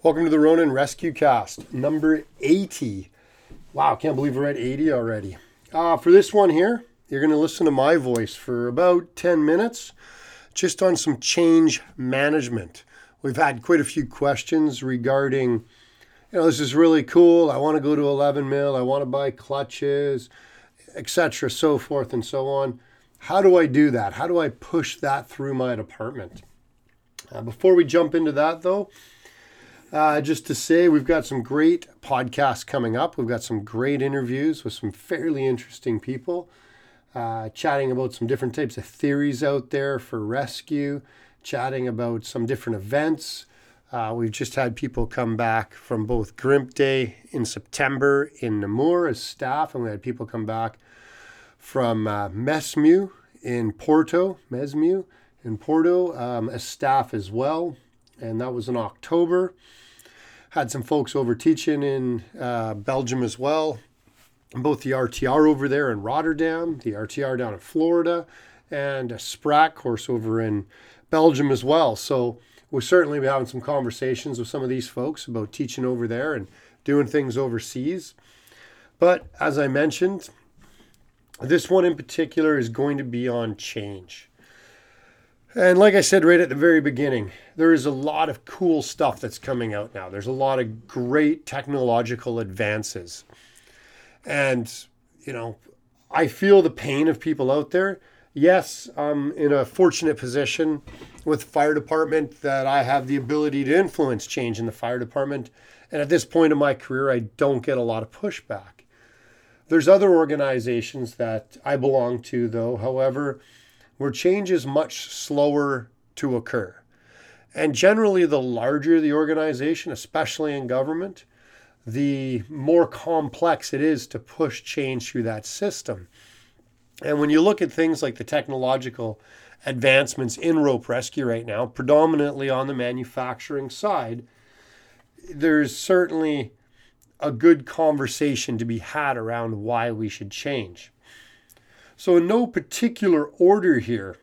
Welcome to the Ronin Rescue Cast, number 80. Wow, can't believe we're at 80 already. Uh, for this one here, you're going to listen to my voice for about 10 minutes just on some change management. We've had quite a few questions regarding, you know, this is really cool. I want to go to 11 mil. I want to buy clutches, etc., so forth and so on. How do I do that? How do I push that through my department? Uh, before we jump into that, though, uh, just to say, we've got some great podcasts coming up. We've got some great interviews with some fairly interesting people, uh, chatting about some different types of theories out there for rescue, chatting about some different events. Uh, we've just had people come back from both Grimp Day in September in Namur as staff, and we had people come back from uh, Mesmu in Porto, Mesmu in Porto um, as staff as well and that was in October. Had some folks over teaching in uh, Belgium as well, both the RTR over there in Rotterdam, the RTR down in Florida, and a SPRAC course over in Belgium as well. So we'll certainly having some conversations with some of these folks about teaching over there and doing things overseas. But as I mentioned, this one in particular is going to be on change. And like I said right at the very beginning, there is a lot of cool stuff that's coming out now. There's a lot of great technological advances. And, you know, I feel the pain of people out there. Yes, I'm in a fortunate position with fire department that I have the ability to influence change in the fire department. And at this point in my career, I don't get a lot of pushback. There's other organizations that I belong to, though. However, where change is much slower to occur. And generally, the larger the organization, especially in government, the more complex it is to push change through that system. And when you look at things like the technological advancements in rope rescue right now, predominantly on the manufacturing side, there's certainly a good conversation to be had around why we should change. So, in no particular order here,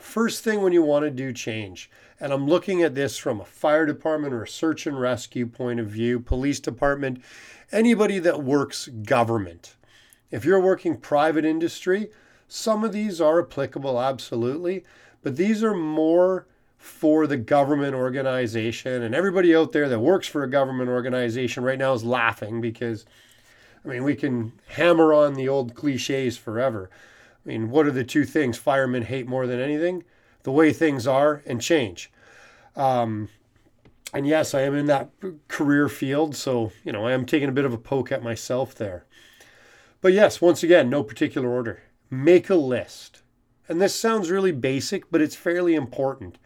first thing when you want to do change, and I'm looking at this from a fire department or a search and rescue point of view, police department, anybody that works government. If you're working private industry, some of these are applicable, absolutely, but these are more for the government organization. And everybody out there that works for a government organization right now is laughing because I mean, we can hammer on the old cliches forever. I mean, what are the two things firemen hate more than anything? The way things are and change. Um, and yes, I am in that career field, so you know I am taking a bit of a poke at myself there. But yes, once again, no particular order. Make a list. And this sounds really basic, but it's fairly important.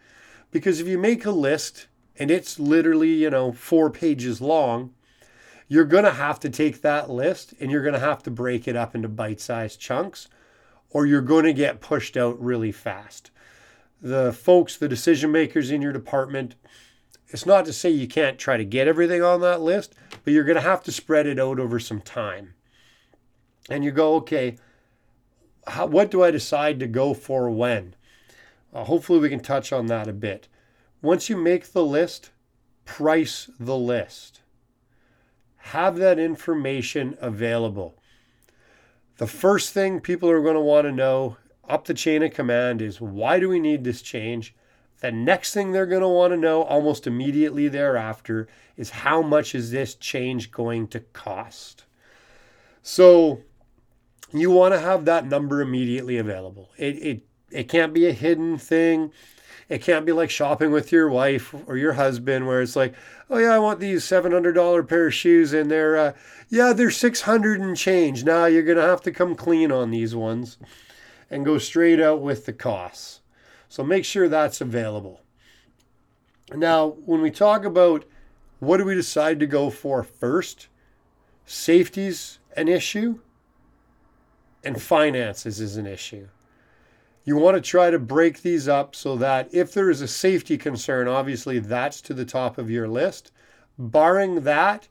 Because if you make a list and it's literally, you know, four pages long, you're going to have to take that list and you're going to have to break it up into bite sized chunks or you're going to get pushed out really fast. The folks, the decision makers in your department, it's not to say you can't try to get everything on that list, but you're going to have to spread it out over some time. And you go, okay, how, what do I decide to go for when? Uh, hopefully, we can touch on that a bit. Once you make the list, price the list have that information available. The first thing people are going to want to know up the chain of command is why do we need this change? The next thing they're going to want to know almost immediately thereafter is how much is this change going to cost? So you want to have that number immediately available. It, it, it can't be a hidden thing. It can't be like shopping with your wife or your husband where it's like, oh yeah, I want these $700 pair of shoes and they're, uh, yeah, they're 600 and change. Now you're going to have to come clean on these ones and go straight out with the costs. So make sure that's available. Now, when we talk about what do we decide to go for first, safety's an issue and finances is an issue. You want to try to break these up so that if there is a safety concern, obviously that's to the top of your list. Barring that,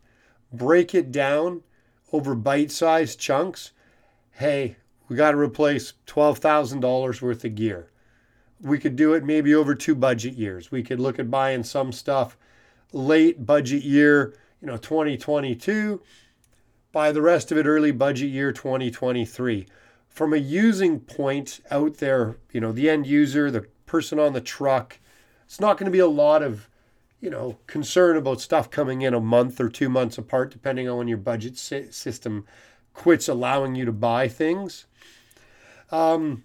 break it down over bite sized chunks. Hey, we got to replace $12,000 worth of gear. We could do it maybe over two budget years. We could look at buying some stuff late budget year, you know, 2022. Buy the rest of it early budget year 2023. From a using point out there, you know, the end user, the person on the truck, it's not going to be a lot of, you know, concern about stuff coming in a month or two months apart, depending on when your budget system quits allowing you to buy things. Um,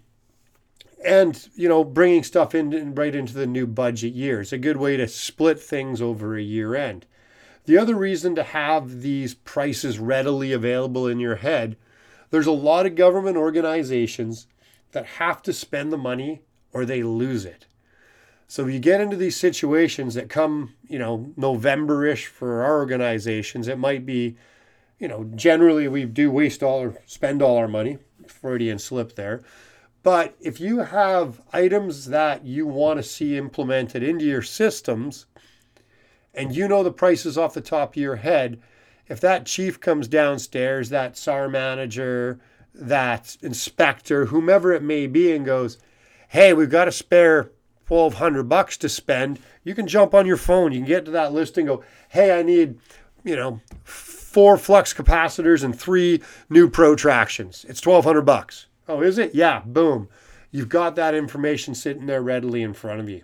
and you know bringing stuff in right into the new budget year is a good way to split things over a year end the other reason to have these prices readily available in your head there's a lot of government organizations that have to spend the money or they lose it. So you get into these situations that come you know november-ish for our organizations it might be you know generally we do waste all or spend all our money freudian slip there. But if you have items that you want to see implemented into your systems and you know the prices off the top of your head, if that chief comes downstairs, that SAR manager, that inspector, whomever it may be, and goes, Hey, we've got a spare 1200 bucks to spend, you can jump on your phone. You can get to that list and go, Hey, I need, you know, four flux capacitors and three new Pro Traxions. It's 1200 bucks. Oh, is it? Yeah, boom. You've got that information sitting there readily in front of you.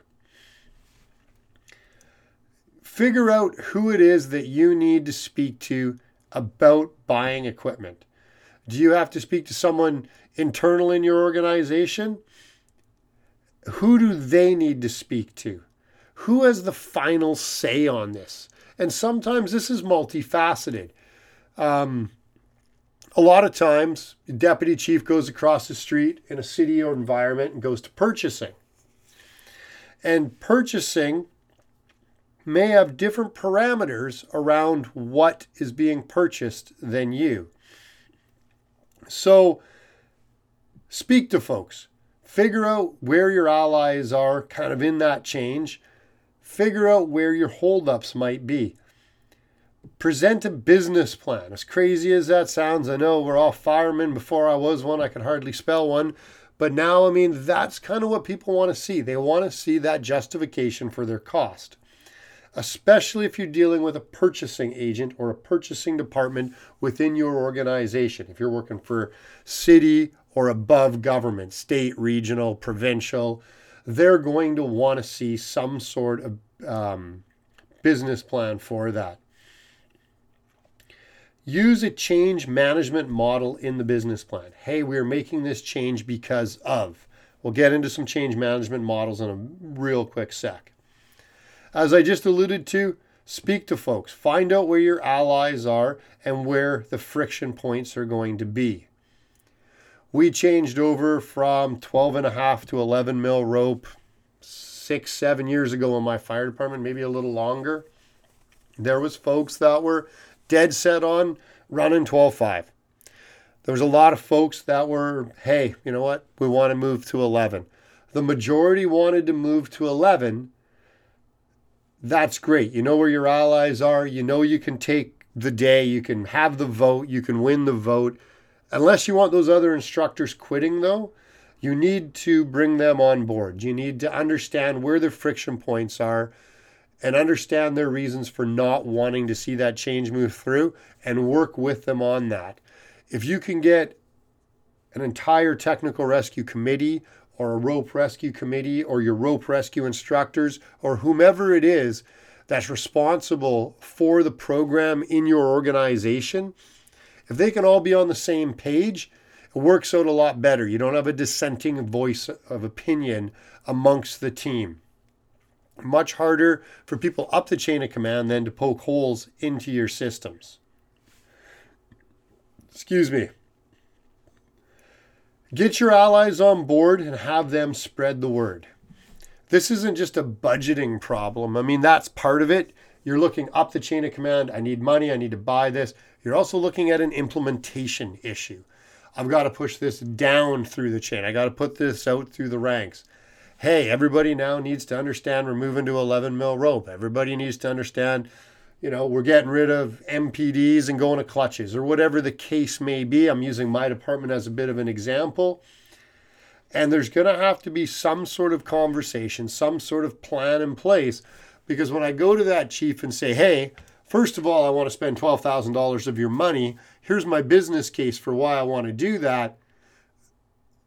Figure out who it is that you need to speak to about buying equipment. Do you have to speak to someone internal in your organization? Who do they need to speak to? Who has the final say on this? And sometimes this is multifaceted. Um, a lot of times, deputy chief goes across the street in a city or environment and goes to purchasing. And purchasing may have different parameters around what is being purchased than you. So, speak to folks. Figure out where your allies are kind of in that change. Figure out where your holdups might be present a business plan. As crazy as that sounds, I know we're all firemen. Before I was one, I could hardly spell one. But now, I mean, that's kind of what people want to see. They want to see that justification for their cost, especially if you're dealing with a purchasing agent or a purchasing department within your organization. If you're working for city or above government, state, regional, provincial, they're going to want to see some sort of um, business plan for that. Use a change management model in the business plan. Hey, we're making this change because of. We'll get into some change management models in a real quick sec. As I just alluded to, speak to folks, find out where your allies are and where the friction points are going to be. We changed over from 12 and a half to 11 mil rope six, seven years ago in my fire department, maybe a little longer. There was folks that were dead set on running 12.5. There was a lot of folks that were, hey, you know what? We want to move to 11. The majority wanted to move to 11. That's great. You know where your allies are. You know you can take the day. You can have the vote. You can win the vote. Unless you want those other instructors quitting, though, you need to bring them on board. You need to understand where the friction points are and understand their reasons for not wanting to see that change move through and work with them on that. If you can get an entire technical rescue committee or a rope rescue committee or your rope rescue instructors or whomever it is that's responsible for the program in your organization, if they can all be on the same page, it works out a lot better. You don't have a dissenting voice of opinion amongst the team much harder for people up the chain of command than to poke holes into your systems. Excuse me. Get your allies on board and have them spread the word. This isn't just a budgeting problem. I mean, that's part of it. You're looking up the chain of command. I need money. I need to buy this. You're also looking at an implementation issue. I've got to push this down through the chain. I got to put this out through the ranks hey, everybody now needs to understand we're moving to 11 mil rope. Everybody needs to understand, you know, we're getting rid of MPDs and going to clutches or whatever the case may be. I'm using my department as a bit of an example. And there's going to have to be some sort of conversation, some sort of plan in place Because when I go to that chief and say, hey, first of all, I want to spend $12,000 of your money, here's my business case for why I want to do that.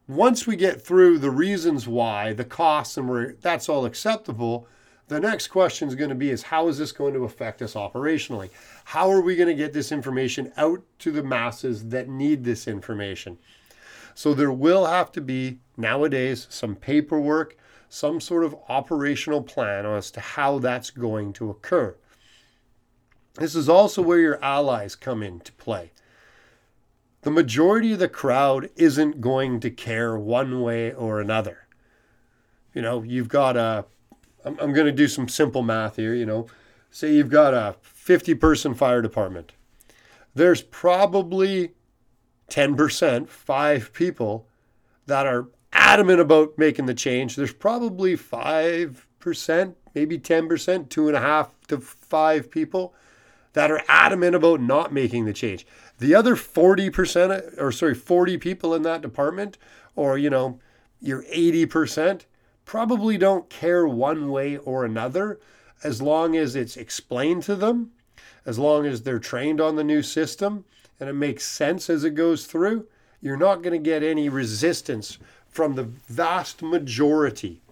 Once we get through the reasons why, the costs, and we're, that's all acceptable, the next question is going to be is how is this going to affect us operationally? How are we going to get this information out to the masses that need this information? So there will have to be nowadays some paperwork, some sort of operational plan as to how that's going to occur. This is also where your allies come into play. The majority of the crowd isn't going to care one way or another. You know, you've got a I'm, I'm going to do some simple math here. You know, say you've got a 50 person fire department. There's probably 10%, five people that are adamant about making the change. There's probably 5%, maybe 10%, two and a half to five people that are adamant about not making the change. The other 40%, or sorry, 40 people in that department, or, you know, your 80%, probably don't care one way or another as long as it's explained to them, as long as they're trained on the new system and it makes sense as it goes through. You're not going to get any resistance from the vast majority.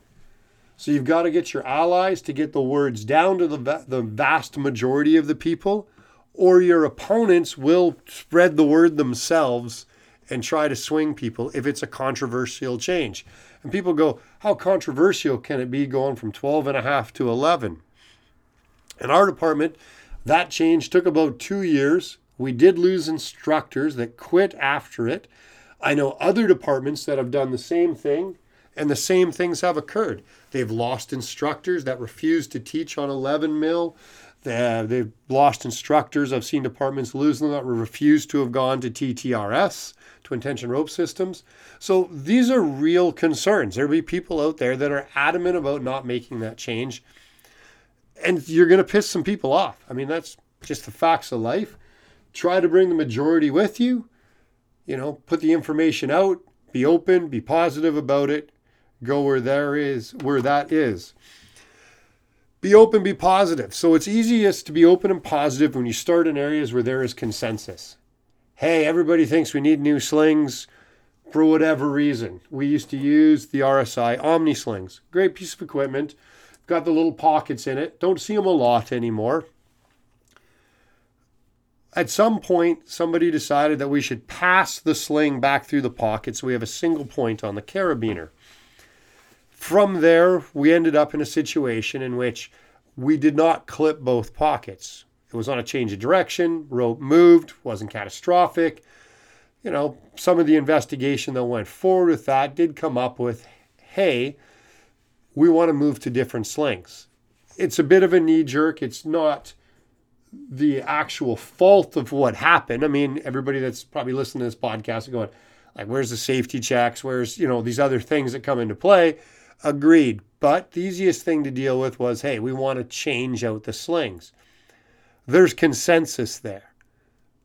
So you've got to get your allies to get the words down to the, the vast majority of the people, or your opponents will spread the word themselves and try to swing people if it's a controversial change. And people go, how controversial can it be going from 12 and a half to 11? In our department, that change took about two years. We did lose instructors that quit after it. I know other departments that have done the same thing, and the same things have occurred. They've lost instructors that refused to teach on 11 mil. They've lost instructors. I've seen departments lose them that refuse to have gone to TTRS, to tension rope systems. So these are real concerns. There'll be people out there that are adamant about not making that change. And you're going to piss some people off. I mean, that's just the facts of life. Try to bring the majority with you. You know, put the information out, be open, be positive about it, go where there is, where that is be open, be positive. So it's easiest to be open and positive when you start in areas where there is consensus. Hey, everybody thinks we need new slings for whatever reason. We used to use the RSI Omni slings. Great piece of equipment. Got the little pockets in it. Don't see them a lot anymore. At some point, somebody decided that we should pass the sling back through the pocket so we have a single point on the carabiner. From there, we ended up in a situation in which we did not clip both pockets. It was on a change of direction, rope moved, wasn't catastrophic. You know, some of the investigation that went forward with that did come up with hey, we want to move to different slings. It's a bit of a knee jerk. It's not the actual fault of what happened. I mean, everybody that's probably listening to this podcast is going, like, where's the safety checks? Where's, you know, these other things that come into play? Agreed. But the easiest thing to deal with was hey, we want to change out the slings. There's consensus there.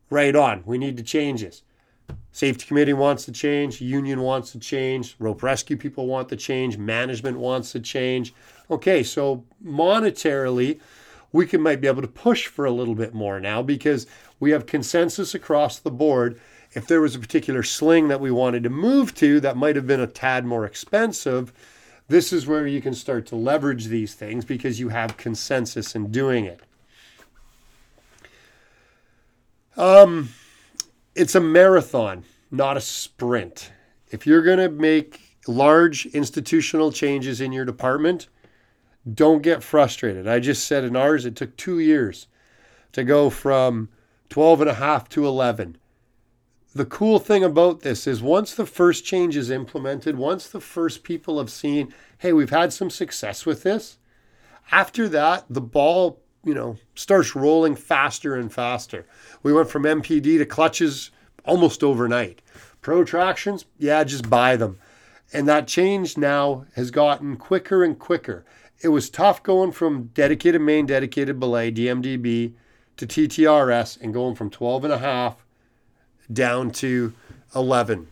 Right on. We need to change this. Safety committee wants to change, union wants to change, rope rescue people want to change, management wants to change. Okay, so monetarily, we can might be able to push for a little bit more now because we have consensus across the board. If there was a particular sling that we wanted to move to that might have been a tad more expensive, this is where you can start to leverage these things because you have consensus in doing it. Um, it's a marathon, not a sprint. If you're going to make large institutional changes in your department, don't get frustrated. I just said in ours, it took two years to go from 12 and a half to 11 the cool thing about this is once the first change is implemented, once the first people have seen, hey, we've had some success with this, after that, the ball, you know, starts rolling faster and faster. We went from MPD to clutches almost overnight. Pro Traxions, yeah, just buy them. And that change now has gotten quicker and quicker. It was tough going from dedicated main, dedicated belay, DMDB to TTRS and going from 12 and a half down to 11.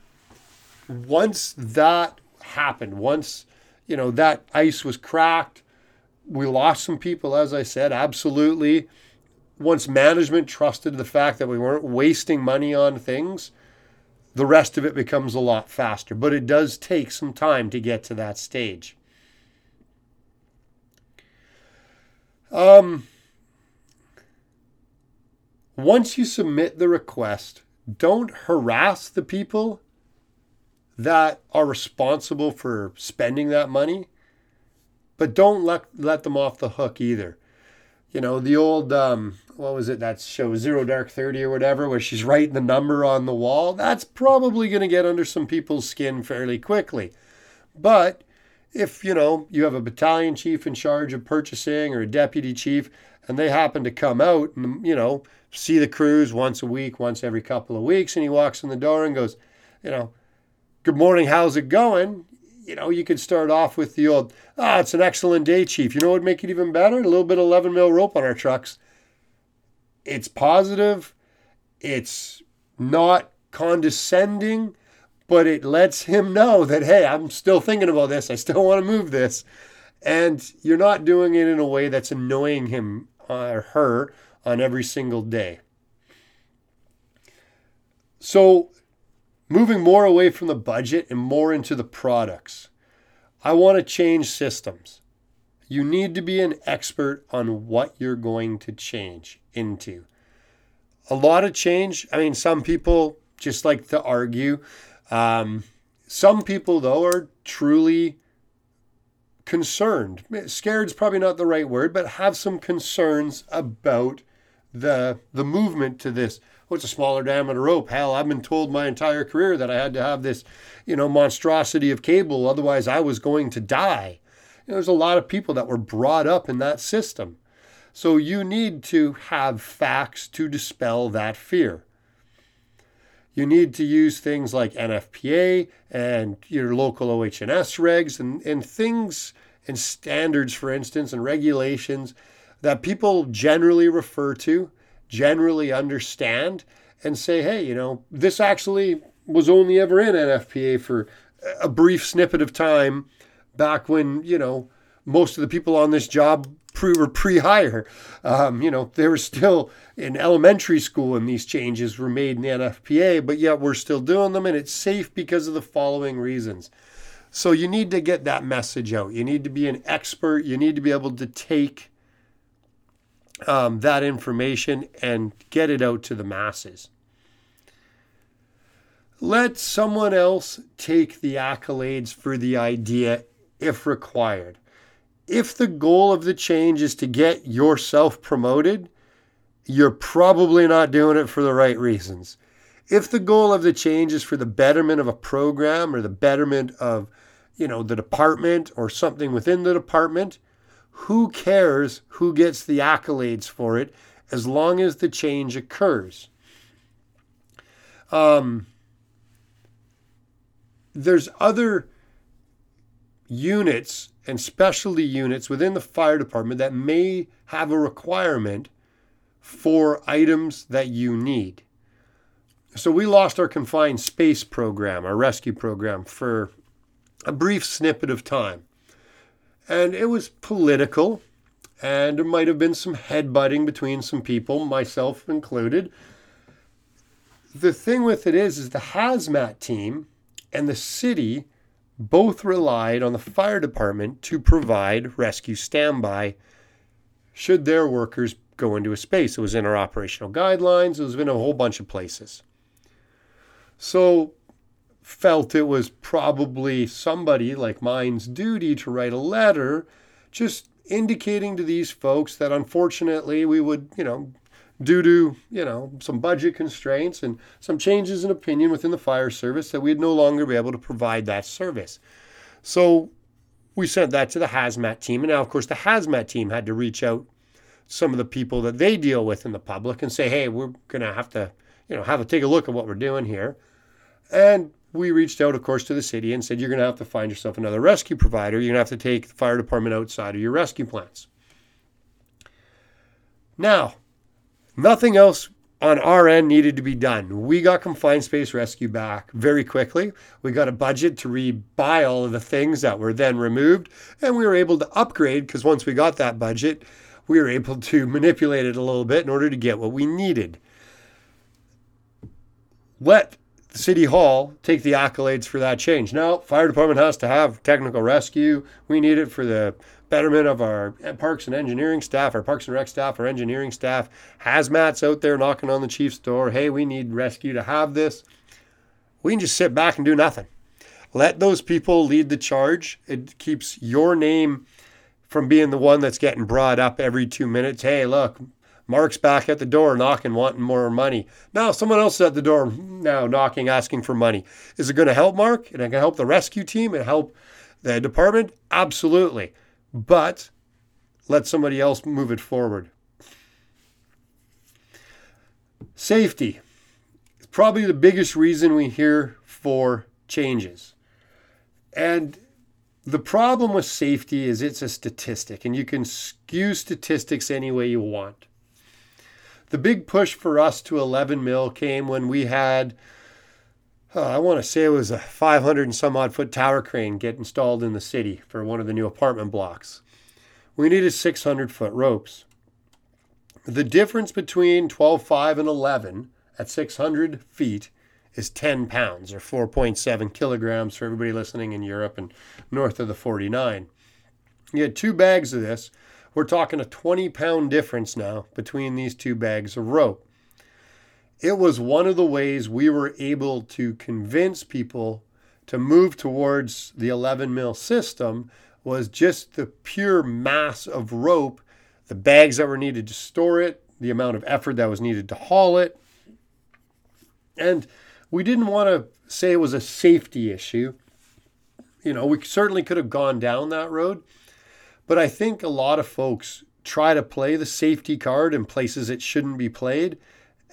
Once that happened, once you know that ice was cracked, we lost some people, as I said, absolutely. Once management trusted the fact that we weren't wasting money on things, the rest of it becomes a lot faster. But it does take some time to get to that stage. Um, once you submit the request, don't harass the people that are responsible for spending that money, but don't let, let them off the hook either. You know, the old, um, what was it, that show, Zero Dark 30 or whatever, where she's writing the number on the wall, that's probably going to get under some people's skin fairly quickly. But if, you know, you have a battalion chief in charge of purchasing or a deputy chief, and they happen to come out and, you know, see the crews once a week, once every couple of weeks, and he walks in the door and goes, you know, good morning, how's it going? You know, you could start off with the old, ah, it's an excellent day, Chief. You know what would make it even better? A little bit of 11 mil rope on our trucks. It's positive, it's not condescending, but it lets him know that, hey, I'm still thinking about this. I still want to move this. And you're not doing it in a way that's annoying him or her on every single day. So, moving more away from the budget and more into the products, I want to change systems. You need to be an expert on what you're going to change into. A lot of change, I mean, some people just like to argue. Um, some people, though, are truly concerned. Scared is probably not the right word, but have some concerns about the the movement to this. What's oh, a smaller diameter rope? Hell, I've been told my entire career that I had to have this, you know, monstrosity of cable, otherwise I was going to die. You know, there's a lot of people that were brought up in that system. So you need to have facts to dispel that fear. You need to use things like NFPA and your local OH&S regs and, and things and standards, for instance, and regulations that people generally refer to, generally understand, and say, hey, you know, this actually was only ever in NFPA for a brief snippet of time back when, you know, most of the people on this job pre, were pre-hire. Um, you know, they were still in elementary school and these changes were made in the NFPA, but yet we're still doing them and it's safe because of the following reasons. So you need to get that message out. You need to be an expert. You need to be able to take um, that information and get it out to the masses. Let someone else take the accolades for the idea if required. If the goal of the change is to get yourself promoted, you're probably not doing it for the right reasons. If the goal of the change is for the betterment of a program or the betterment of, you know, the department or something within the department, who cares who gets the accolades for it as long as the change occurs? Um, there's other units and specialty units within the fire department that may have a requirement for items that you need. So we lost our confined space program, our rescue program, for a brief snippet of time. And it was political, and there might have been some headbutting between some people, myself included. The thing with it is, is the hazmat team and the city both relied on the fire department to provide rescue standby should their workers go into a space. It was in our operational guidelines, it was in a whole bunch of places. So felt it was probably somebody like mine's duty to write a letter just indicating to these folks that unfortunately we would, you know, due to, you know, some budget constraints and some changes in opinion within the fire service that we'd no longer be able to provide that service. So we sent that to the hazmat team. And now, of course, the hazmat team had to reach out some of the people that they deal with in the public and say, hey, we're going to have to, you know, have a take a look at what we're doing here. And we reached out, of course, to the city and said, You're going to have to find yourself another rescue provider. You're going to have to take the fire department outside of your rescue plans. Now, nothing else on our end needed to be done. We got confined space rescue back very quickly. We got a budget to rebuy all of the things that were then removed, and we were able to upgrade because once we got that budget, we were able to manipulate it a little bit in order to get what we needed. Let City Hall take the accolades for that change. Now, fire department has to have technical rescue. We need it for the betterment of our parks and engineering staff, our parks and rec staff, our engineering staff. Hazmats out there knocking on the chief's door. Hey, we need rescue to have this. We can just sit back and do nothing. Let those people lead the charge. It keeps your name from being the one that's getting brought up every two minutes. Hey, look, Mark's back at the door knocking, wanting more money. Now someone else is at the door now knocking, asking for money. Is it going to help Mark? And it can help the rescue team and help the department? Absolutely. But let somebody else move it forward. Safety. It's probably the biggest reason we hear for changes. And the problem with safety is it's a statistic, and you can skew statistics any way you want. The big push for us to 11 mil came when we had, uh, I want to say it was a 500 and some odd foot tower crane get installed in the city for one of the new apartment blocks. We needed 600 foot ropes. The difference between 12.5 and 11 at 600 feet is 10 pounds or 4.7 kilograms for everybody listening in Europe and north of the 49. You had two bags of this we're talking a 20 pound difference now between these two bags of rope. It was one of the ways we were able to convince people to move towards the 11 mil system was just the pure mass of rope, the bags that were needed to store it, the amount of effort that was needed to haul it. And we didn't want to say it was a safety issue. You know, we certainly could have gone down that road, but I think a lot of folks try to play the safety card in places it shouldn't be played,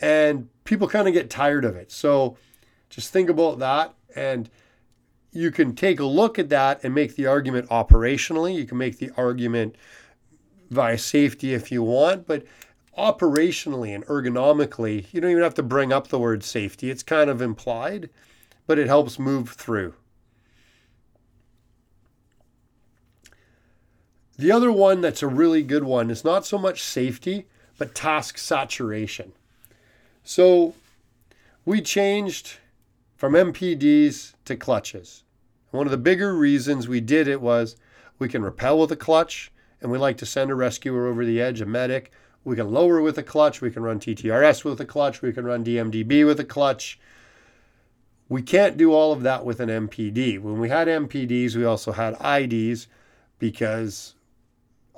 and people kind of get tired of it. So just think about that. And you can take a look at that and make the argument operationally. You can make the argument via safety if you want, but operationally and ergonomically, you don't even have to bring up the word safety. It's kind of implied, but it helps move through. The other one that's a really good one is not so much safety, but task saturation. So we changed from MPDs to clutches. One of the bigger reasons we did it was we can rappel with a clutch, and we like to send a rescuer over the edge, a medic. We can lower with a clutch. We can run TTRS with a clutch. We can run DMDB with a clutch. We can't do all of that with an MPD. When we had MPDs, we also had IDs because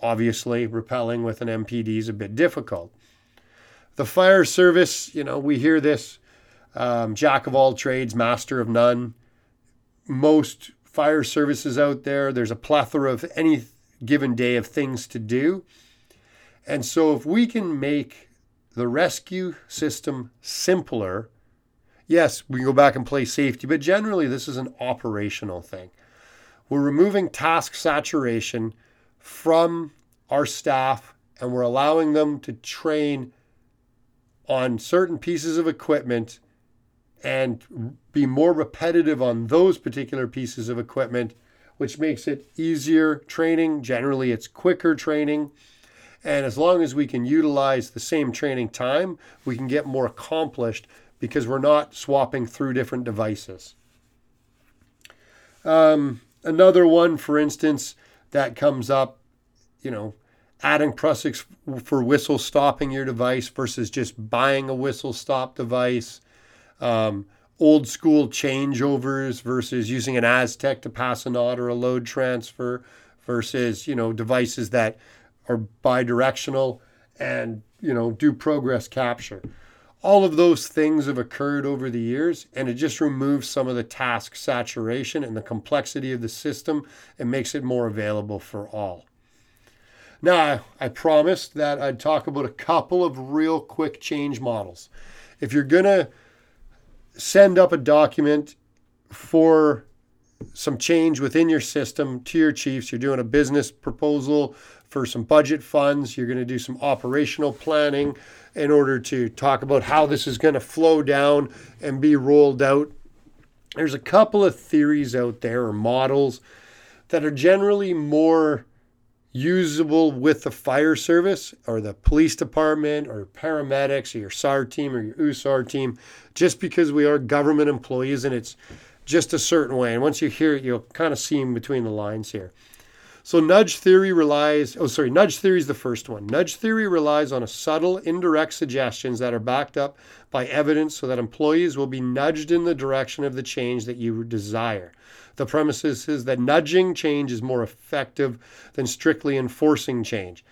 Obviously, rappelling with an MPD is a bit difficult. The fire service, you know, we hear this um, jack of all trades, master of none. Most fire services out there, there's a plethora of any given day of things to do. And so, if we can make the rescue system simpler, yes, we can go back and play safety, but generally, this is an operational thing. We're removing task saturation from our staff and we're allowing them to train on certain pieces of equipment and be more repetitive on those particular pieces of equipment, which makes it easier training. Generally, it's quicker training. And as long as we can utilize the same training time, we can get more accomplished because we're not swapping through different devices. Um, another one, for instance, that comes up you know, adding Prusiks for whistle stopping your device versus just buying a whistle stop device. Um, old school changeovers versus using an Aztec to pass a knot or a load transfer versus, you know, devices that are bidirectional and, you know, do progress capture. All of those things have occurred over the years, and it just removes some of the task saturation and the complexity of the system and makes it more available for all. Now, I promised that I'd talk about a couple of real quick change models. If you're going to send up a document for some change within your system to your chiefs, you're doing a business proposal for some budget funds. You're going to do some operational planning in order to talk about how this is going to flow down and be rolled out. There's a couple of theories out there or models that are generally more usable with the fire service or the police department or paramedics or your SAR team or your USAR team, just because we are government employees and it's just a certain way. And once you hear it, you'll kind of see in between the lines here. So nudge theory relies, oh, sorry, nudge theory is the first one. Nudge theory relies on a subtle, indirect suggestions that are backed up by evidence so that employees will be nudged in the direction of the change that you desire. The premise is that nudging change is more effective than strictly enforcing change.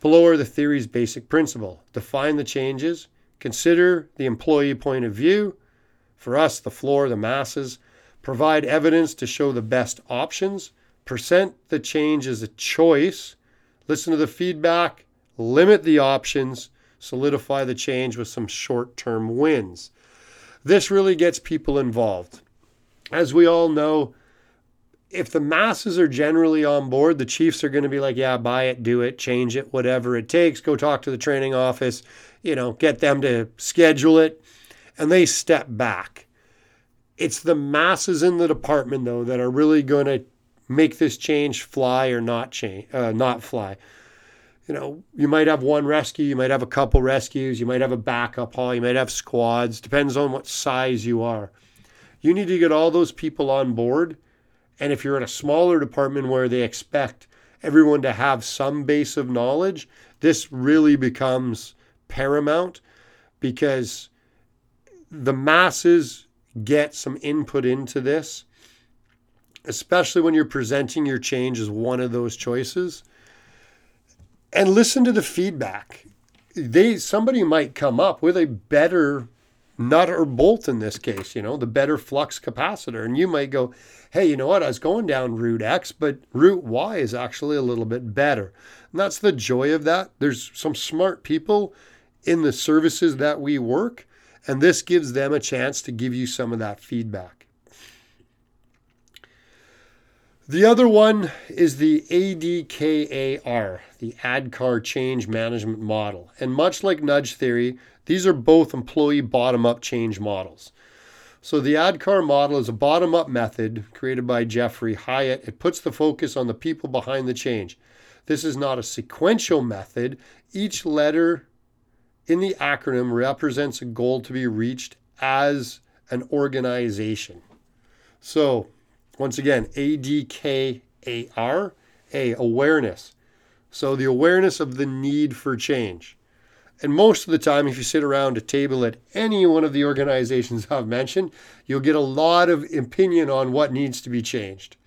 Below are the theory's basic principle. Define the changes, consider the employee point of view, for us, the floor, the masses, provide evidence to show the best options, Present the change as a choice. Listen to the feedback. Limit the options. Solidify the change with some short term wins. This really gets people involved. As we all know, if the masses are generally on board, the Chiefs are going to be like, yeah, buy it, do it, change it, whatever it takes. Go talk to the training office, you know, get them to schedule it. And they step back. It's the masses in the department, though, that are really going to make this change fly or not change, uh, not fly. You know, you might have one rescue, you might have a couple rescues, you might have a backup haul, you might have squads, depends on what size you are. You need to get all those people on board. And if you're in a smaller department where they expect everyone to have some base of knowledge, this really becomes paramount because the masses get some input into this especially when you're presenting your change as one of those choices. And listen to the feedback. They somebody might come up with a better nut or bolt in this case, you know, the better flux capacitor. And you might go, hey, you know what? I was going down route X, but route Y is actually a little bit better. And that's the joy of that. There's some smart people in the services that we work, and this gives them a chance to give you some of that feedback. The other one is the ADKAR, the ADKAR Change Management Model. And much like nudge theory, these are both employee bottom up change models. So the ADKAR model is a bottom up method created by Jeffrey Hiatt. It puts the focus on the people behind the change. This is not a sequential method. Each letter in the acronym represents a goal to be reached as an organization. So once again, A D K A R, A, awareness. So the awareness of the need for change. And most of the time, if you sit around a table at any one of the organizations I've mentioned, you'll get a lot of opinion on what needs to be changed.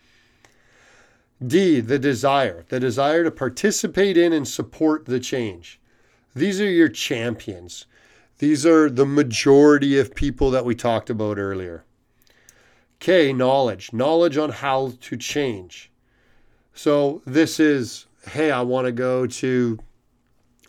D, the desire, the desire to participate in and support the change. These are your champions. These are the majority of people that we talked about earlier. K, knowledge, knowledge on how to change. So this is, hey, I want to go to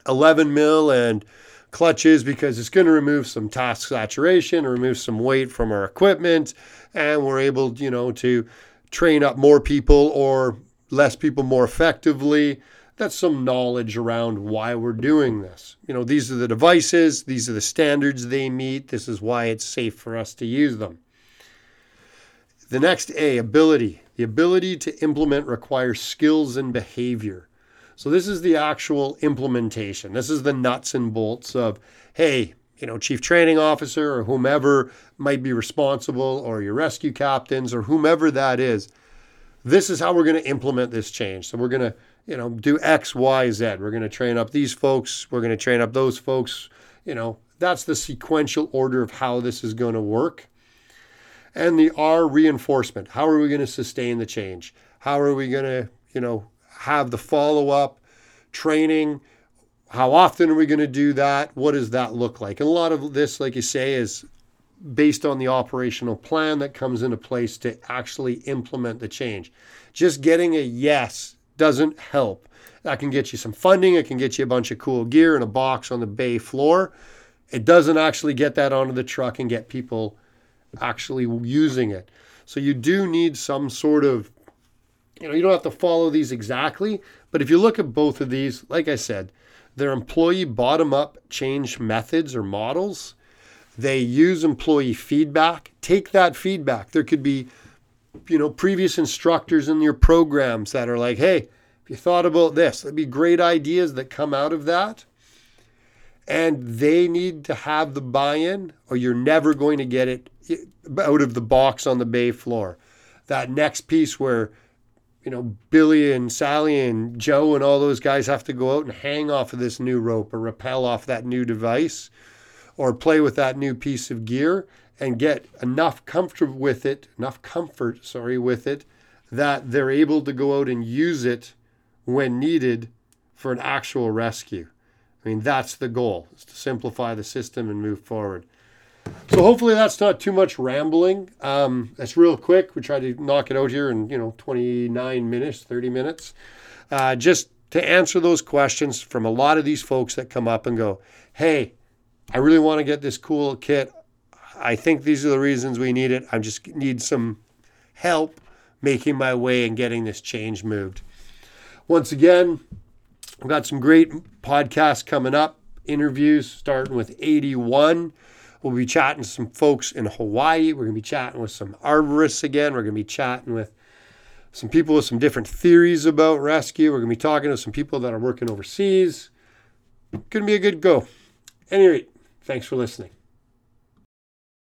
11 mil and clutches because it's going to remove some task saturation, remove some weight from our equipment, and we're able, you know, to train up more people or less people more effectively. That's some knowledge around why we're doing this. You know, these are the devices, these are the standards they meet, this is why it's safe for us to use them. The next A, ability. The ability to implement requires skills and behavior. So this is the actual implementation. This is the nuts and bolts of, hey, you know, chief training officer or whomever might be responsible, or your rescue captains or whomever that is. This is how we're going to implement this change. So we're going to, you know, do X, Y, Z. We're going to train up these folks. We're going to train up those folks. You know, that's the sequential order of how this is going to work and the R reinforcement. How are we going to sustain the change? How are we going to, you know, have the follow up training? How often are we going to do that? What does that look like? And a lot of this, like you say, is based on the operational plan that comes into place to actually implement the change. Just getting a yes doesn't help. That can get you some funding, it can get you a bunch of cool gear and a box on the bay floor. It doesn't actually get that onto the truck and get people actually using it. So you do need some sort of you know, you don't have to follow these exactly, but if you look at both of these, like I said, they're employee bottom up change methods or models. They use employee feedback. Take that feedback. There could be, you know, previous instructors in your programs that are like, hey, if you thought about this, there'd be great ideas that come out of that. And they need to have the buy in, or you're never going to get it out of the box on the bay floor. That next piece where you know, Billy and Sally and Joe and all those guys have to go out and hang off of this new rope or rappel off that new device or play with that new piece of gear and get enough comfort with it, enough comfort, sorry, with it that they're able to go out and use it when needed for an actual rescue. I mean, that's the goal, is to simplify the system and move forward. So hopefully that's not too much rambling. Um, that's real quick. We try to knock it out here in you know 29 minutes, 30 minutes. Uh, just to answer those questions from a lot of these folks that come up and go, "Hey, I really want to get this cool kit. I think these are the reasons we need it. I just need some help making my way and getting this change moved." Once again, I've got some great podcasts coming up. Interviews starting with 81. We'll be chatting to some folks in Hawaii. We're going to be chatting with some arborists again. We're going to be chatting with some people with some different theories about rescue. We're going to be talking to some people that are working overseas. Going to be a good go. Any rate, thanks for listening.